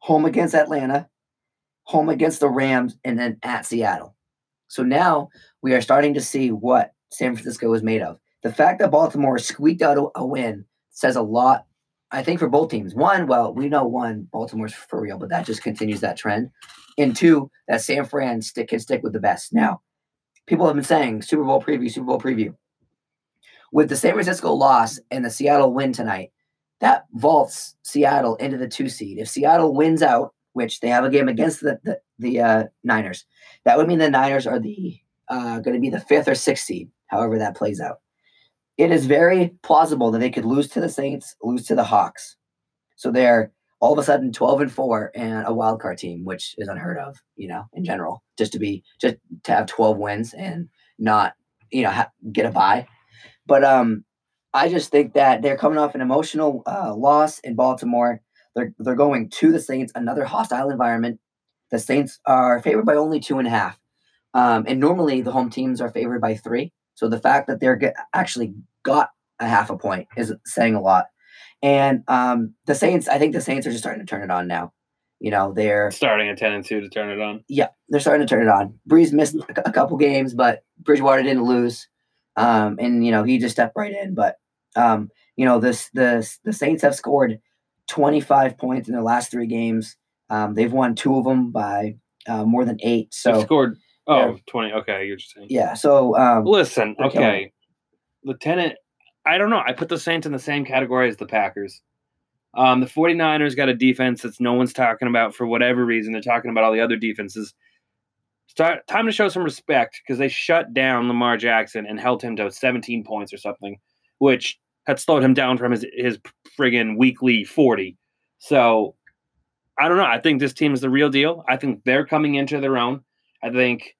home against Atlanta, home against the Rams, and then at Seattle. So now we are starting to see what San Francisco is made of. The fact that Baltimore squeaked out a, a win says a lot, I think, for both teams. One, well, we know one, Baltimore's for real, but that just continues that trend. And two, that San Fran stick can stick with the best. Now, people have been saying Super Bowl preview, Super Bowl preview. With the San Francisco loss and the Seattle win tonight, that vaults Seattle into the two seed. If Seattle wins out, which they have a game against the the, the uh, Niners, that would mean the Niners are the uh, going to be the fifth or sixth seed. However, that plays out. It is very plausible that they could lose to the Saints, lose to the Hawks. So they're all of a sudden 12 and 4 and a wild card team, which is unheard of, you know, in general, just to be just to have 12 wins and not, you know, ha- get a bye. But um I just think that they're coming off an emotional uh, loss in Baltimore. They're they're going to the Saints, another hostile environment. The Saints are favored by only two and a half, um, and normally the home teams are favored by three. So the fact that they're get, actually got a half a point is saying a lot. And um, the Saints, I think the Saints are just starting to turn it on now. You know, they're Starting a 10 and 2 to turn it on. yeah, they're starting to turn it on. Brees missed a couple games, but Bridgewater didn't lose, um, and you know he just stepped right in. But um, you know this the the Saints have scored 25 points in their last three games. Um, they've won two of them by uh, more than eight. So scored, oh, yeah. 20. Okay, you're just saying. yeah, so um, Listen, okay. Lieutenant, I don't know. I put the Saints in the same category as the Packers. Um, the 49ers got a defense that's no one's talking about for whatever reason. They're talking about all the other defenses. Start time to show some respect because they shut down Lamar Jackson and held him to 17 points or something, which had slowed him down from his his friggin' weekly 40. So I don't know. I think this team is the real deal. I think they're coming into their own. I think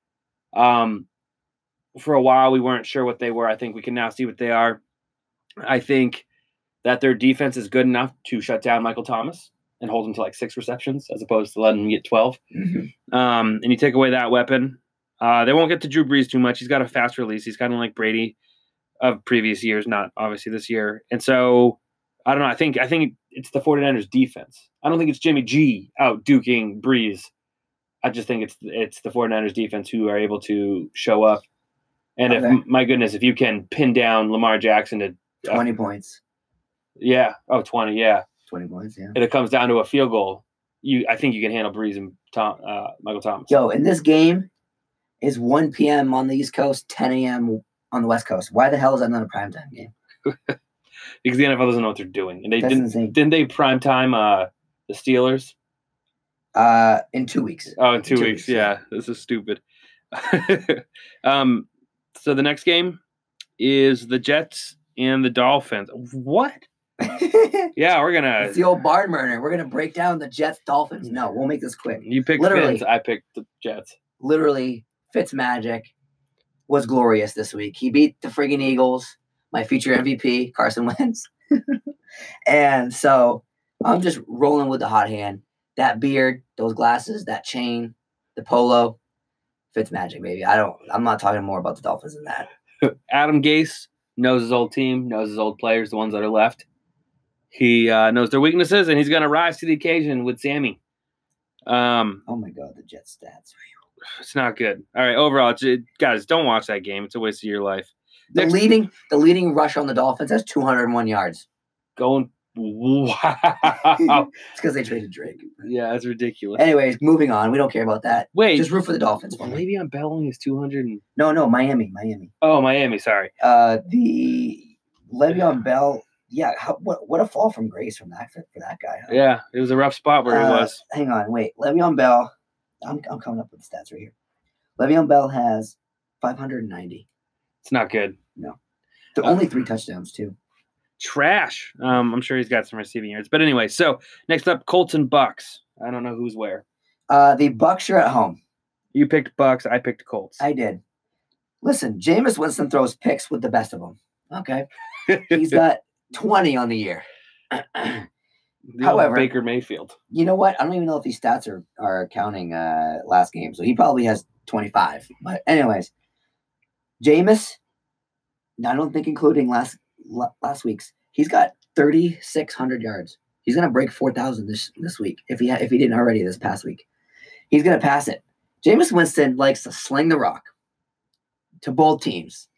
um, for a while we weren't sure what they were. I think we can now see what they are. I think that their defense is good enough to shut down Michael Thomas and hold him to like six receptions as opposed to letting him get 12. mhm. Um, and you take away that weapon, uh, they won't get to Drew Brees too much. He's got a fast release. He's kind of like Brady of previous years, not obviously this year. And so I don't know. I think I think it's the 49ers defense. I don't think it's Jimmy G out duking Brees. I just think it's it's the 49ers defense who are able to show up. And Okay. if my goodness, if you can pin down Lamar Jackson to 20 points, yeah, oh 20, yeah. 20 points, yeah. And it comes down to a field goal. You I think you can handle Brees and Tom uh, Michael Thomas. Yo, and this game is 1 p.m. on the East Coast, 10 a.m. on the West Coast. Why the hell is that not a primetime game? because the NFL doesn't know what they're doing. And they That's didn't insane. didn't they prime time uh the Steelers? Uh, in two weeks. Oh, in two, Two weeks. weeks, yeah. Yeah, this is stupid. um, so the next game is the Jets and the Dolphins. What? Yeah, we're gonna. it's the old barn burner. We're gonna break down the Jets Dolphins. No, we'll make this quick. You picked Literally. Fins. I picked the Jets. Literally, Fitz Magic was glorious this week. He beat the friggin' Eagles, my future MVP, Carson Wentz. and so I'm just rolling with the hot hand. That beard, those glasses, that chain, the polo, Fitz Magic, baby. I don't I'm not talking more about the Dolphins than that. Adam Gase knows his old team, knows his old players, the ones that are left. He uh, knows their weaknesses, and he's gonna rise to the occasion with Sammy. Um, Oh my god, the Jets stats. it's not good. All right, overall, guys, don't watch that game. It's a waste of your life. The Next- leading the leading rush on the Dolphins has 201 yards. Going Wow. It's because they traded Drake. yeah, that's ridiculous. Anyways, moving on. We don't care about that. Wait, Just root for the Dolphins. for me. Le'Veon Bell only has 200. And, No, no, Miami, Miami. oh, Miami. Sorry. Uh, the Le'Veon Bell. Yeah, how, what what a fall from grace from that for, for that guy. huh? Yeah, it was a rough spot where he Uh, was. Hang on, wait. Le'Veon Bell. I'm I'm coming up with the stats right here. Le'Veon Bell has 590. It's not good. No. They're Uh, only three touchdowns too. Trash. Um, I'm sure he's got some receiving yards. But anyway, so next up, Colts and Bucks. I don't know who's where. Uh, the Bucks are at home. You picked Bucks. I picked Colts. I did. Listen, Jameis Winston throws picks with the best of them. Okay, he's got 20 on the year. However- Baker Mayfield. you know what? I don't even know if these stats are are counting uh last game, so he probably has 25. But anyways, Jameis, I don't think including last la- last week's, he's got 3,600 yards. He's gonna break 4,000 this this week if he ha- if he didn't already this past week. He's gonna pass it. Jameis Winston likes to sling the rock to both teams,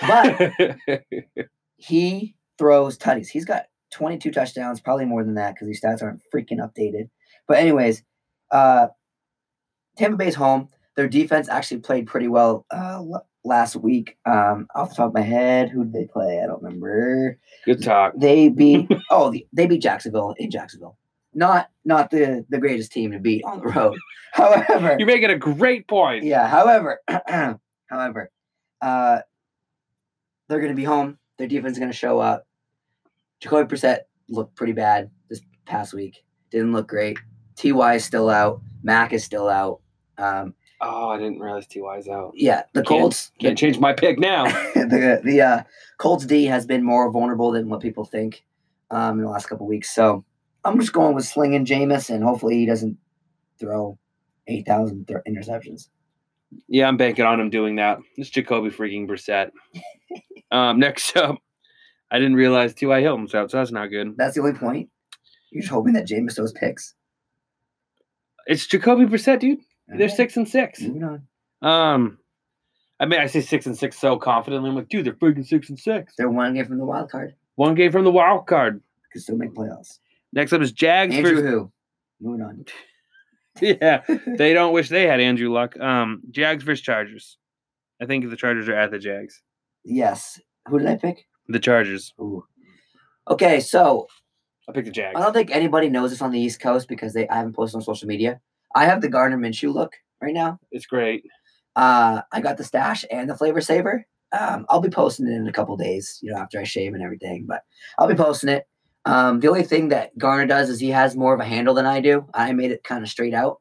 but he throws tutties. He's got 22 touchdowns, probably more than that because these stats aren't freaking updated. But anyways, uh, Tampa Bay's home. Their defense actually played pretty well uh, last week. Um, off the top of my head, who did they play? I don't remember. Good talk. They beat oh they beat Jacksonville in Jacksonville. Not not the the greatest team to beat on the road. However, You're making a great point. yeah. However, however, uh, they're going to be home. Their defense is going to show up. Jacoby Brissett looked pretty bad this past week. Didn't look great. Ty is still out. Mac is still out. Um, Oh, I didn't realize Ty's out. yeah, the Can't- Colts. Can't change my pick now. the the uh, Colts D has been more vulnerable than what people think um, in the last couple weeks. So I'm just going with slinging Jameis, and hopefully he doesn't throw eight thousand th- interceptions. Yeah, I'm banking on him doing that. It's Jacoby freaking Brissett. um, next up, I didn't realize T.Y. Hilton's out, so that's not good. That's the only point. You're just hoping that Jameis throws picks. It's Jacoby Brissett, dude. They're Alright, six and six. Moving on. Um, I mean, I say six and six so confidently. I'm like, dude, they're freaking six and six. They're one game from the wild card. One game from the wild card. Could still make playoffs. Next up is Jags. Andrew versus- who? Moving on. yeah, they don't wish they had Andrew Luck. Um, Jags versus Chargers. I think the Chargers are at the Jags. yes. Who did I pick? The Chargers. Ooh. Okay, so I picked the Jags. I don't think anybody knows this on the East Coast because they I haven't posted on social media. I have the Gardner Minshew look right now. It's great. Uh, I got the stash and the flavor saver. Um, I'll be posting it in a couple days, you know, after I shave and everything. But I'll be posting it. Um, the only thing that Garner does is he has more of a handle than I do. I made it kind of straight out,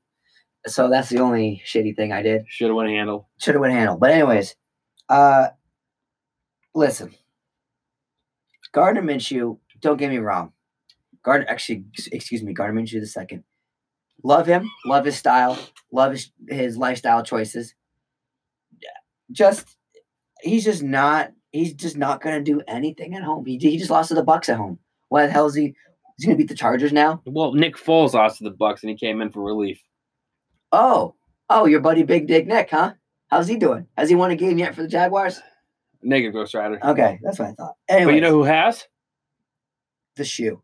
so that's the only shitty thing I did. Should have went handle. Should have went handle. But anyways, uh, listen, Gardner Minshew. Don't get me wrong. Gardner, actually, excuse me, Gardner Minshew the second. Love him. Love his style. Love his his lifestyle choices. Just he's just not. He's just not gonna do anything at home. He, he just lost to the Bucks at home. Why the hell is he? He's gonna beat the Chargers now. Well, Nick Foles lost to the Bucks and he came in for relief. Oh, oh, your buddy Big Dick Nick, huh? How's he doing? Has he won a game yet for the Jaguars? Negative Ghost Rider. Okay, that's what I thought. Anyway, but you know who has? the shoe.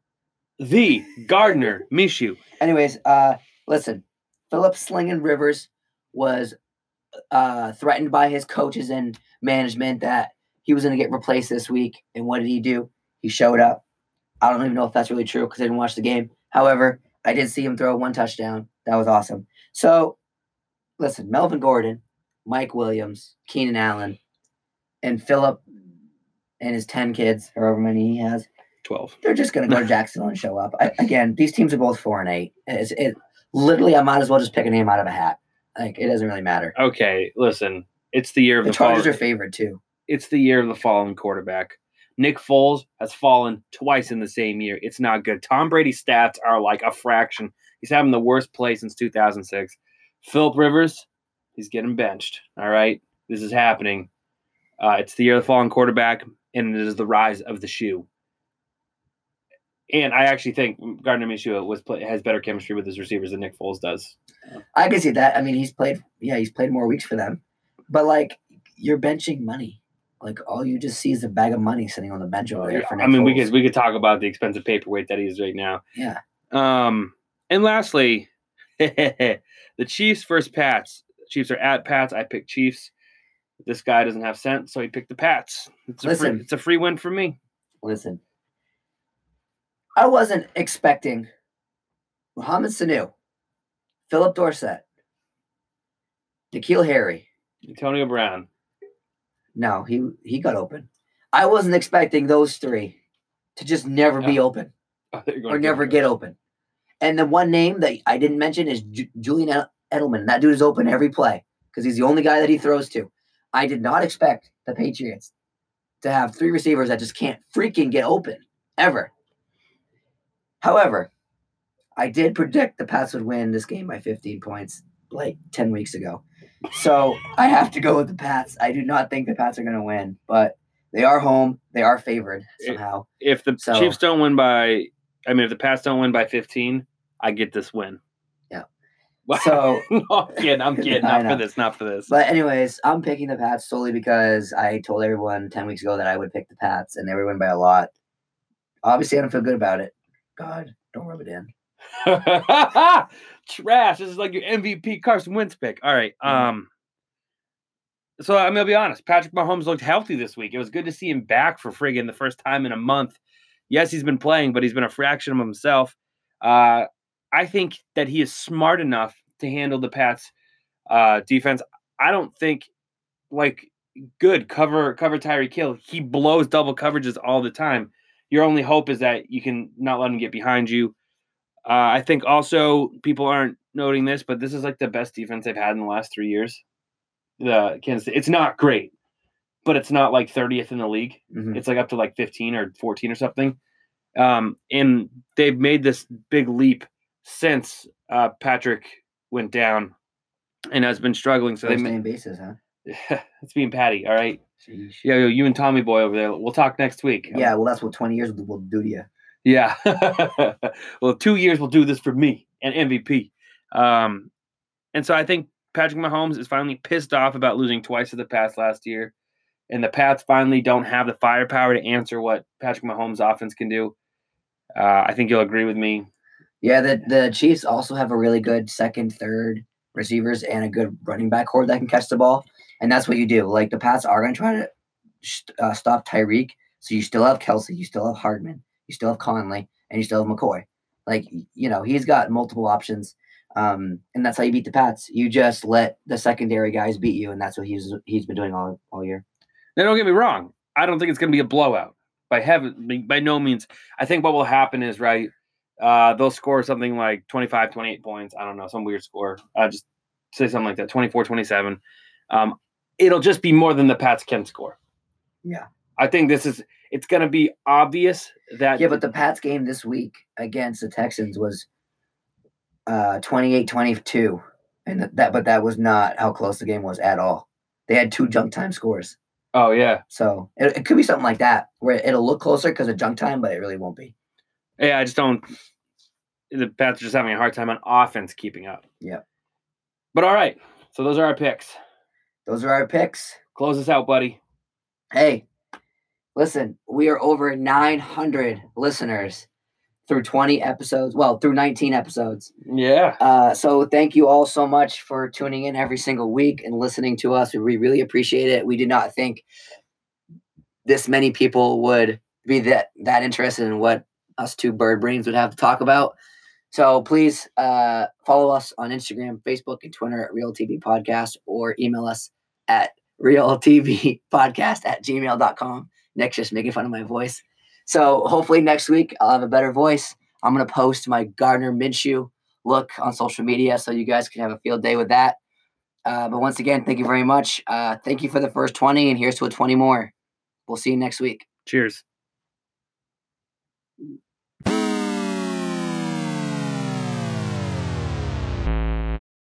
The Gardner Minshew. Anyways, uh, listen, Philip Slinging Rivers was uh threatened by his coaches and management that he was going to get replaced this week. And what did he do? He showed up. I don't even know if that's really true because I didn't watch the game. However, I did see him throw one touchdown. That was awesome. So, listen, Melvin Gordon, Mike Williams, Keenan Allen, and Philip and his 10 kids, however many he has, 12. they're just going to go to Jacksonville and show up. I, again, these teams are both four and eight. It's, it literally, I might as well just pick a name out of a hat. Like it doesn't really matter. Okay, listen. It's the year of The the, Chargers fall- are favored too. It's the year of the fallen quarterback. Nick Foles has fallen twice in the same year. It's not good. Tom Brady's stats are like a fraction. He's having the worst play since 2006. Philip Rivers, he's getting benched. All right, this is happening. Uh, it's the year of the fallen quarterback, and it is the rise of the shoe. And I actually think Gardner Minshew was play, has better chemistry with his receivers than Nick Foles does. I can see that. I mean, he's played. Yeah, he's played more weeks for them. But like, you're benching money. like all you just see is a bag of money sitting on the bench over there. For I mean, we could we could talk about the expensive paperweight that he is right now. yeah. Um, and lastly, the Chiefs versus Pats. Chiefs are at Pats. I picked Chiefs. This guy doesn't have sense, so he picked the Pats. It's a free, Listen. it's a free win for me. Listen, I wasn't expecting Mohamed Sanu, Phillip Dorsett, N'Keal Harry. Antonio Brown. No, he he got open. I wasn't expecting those three to just never be open Oh, or never get open. And the one name that I didn't mention is Ju- Julian Edelman. That dude is open every play because he's the only guy that he throws to. I did not expect the Patriots to have three receivers that just can't freaking get open ever. However, I did predict the Pats would win this game by 15 points like 10 weeks ago. So I have to go with the Pats. I do not think the Pats are going to win, but they are home. They are favored somehow. If the So- Chiefs don't win by, I mean, if the Pats don't win by 15, I get this win. Yeah. So no, I'm kidding. I'm kidding. Not for this. Not for this. But anyways, I'm picking the Pats solely because I told everyone ten weeks ago that I would pick the Pats, and they would win by a lot. Obviously, I don't feel good about it. God, don't rub it in. Trash. This is like your MVP Carson Wentz pick. All right. Um. So I'm gonna be honest. Patrick Mahomes looked healthy this week. It was good to see him back for friggin' the first time in a month. Yes, he's been playing, but he's been a fraction of himself. Uh, I think that he is smart enough to handle the Pats' uh, defense. I don't think like good cover cover Tyreek Hill. He blows double coverages all the time. Your only hope is that you can not let him get behind you. Uh, I think also people aren't noting this, but this is like the best defense they've had in the last three years. The Kansas. It's not great, but it's not like 30th in the league. Mhm. It's like up to like 15 or 14 or something. Um, and they've made this big leap since uh, Patrick went down and has been struggling. So they First ma- name basis, huh? it's being Patty. All right. Sheesh. Yeah, yo, you and Tommy Boy over there. We'll talk next week. Yeah, well, that's what twenty years will will do to you. Yeah. well, two years will do this for me and MVP. Um, and so I think Patrick Mahomes is finally pissed off about losing twice to the Pats last year. And the Pats finally don't have the firepower to answer what Patrick Mahomes' offense can do. Uh, I think you'll agree with me. Yeah, the the Chiefs also have a really good second, third receivers and a good running back core that can catch the ball, and that's what you do. Like the Pats are going to try to uh, stop Tyreek, so you still have Kelce, you still have Hardman, you still have Conley, and you still have McCoy. Like you know, he's got multiple options, um, and that's how you beat the Pats. You just let the secondary guys beat you, and that's what he's he's been doing all all year. Now, don't get me wrong. I don't think it's going to be a blowout. By heaven, by no means. I think what will happen is right. Uh, they'll score something like 25, 28 points. I don't know, some weird score. Uh, just say something like that 24, 27. Um, it'll just be more than the Pats can score. Yeah. I think this is, it's going to be obvious that. Yeah, but the Pats game this week against the Texans was uh 28-22. And that but that was not how close the game was at all. They had two junk time scores. oh, yeah. So it, it could be something like that where it'll look closer because of junk time, but it really won't be. Yeah, I just don't. The Pats are just having a hard time on offense keeping up. Yeah. But all right. So those are our picks. Those are our picks. Close us out, buddy. Hey, listen, we are over 900 listeners through 20 episodes. Well, through 19 episodes. Yeah. Uh, so thank you all so much for tuning in every single week and listening to us. We really appreciate it. We did not think this many people would be that that interested in what us two bird brains would have to talk about. So please uh, follow us on Instagram, Facebook, and Twitter at Real TV Podcast or email us at realtvpodcast at gmail.com. Nick's just making fun of my voice. So hopefully next week I'll have a better voice. I'm going to post my Gardner Minshew look on social media so you guys can have a field day with that. Uh, but once again, thank you very much. Uh, thank you for the first 20, and here's to a 20 more. We'll see you next week. Cheers.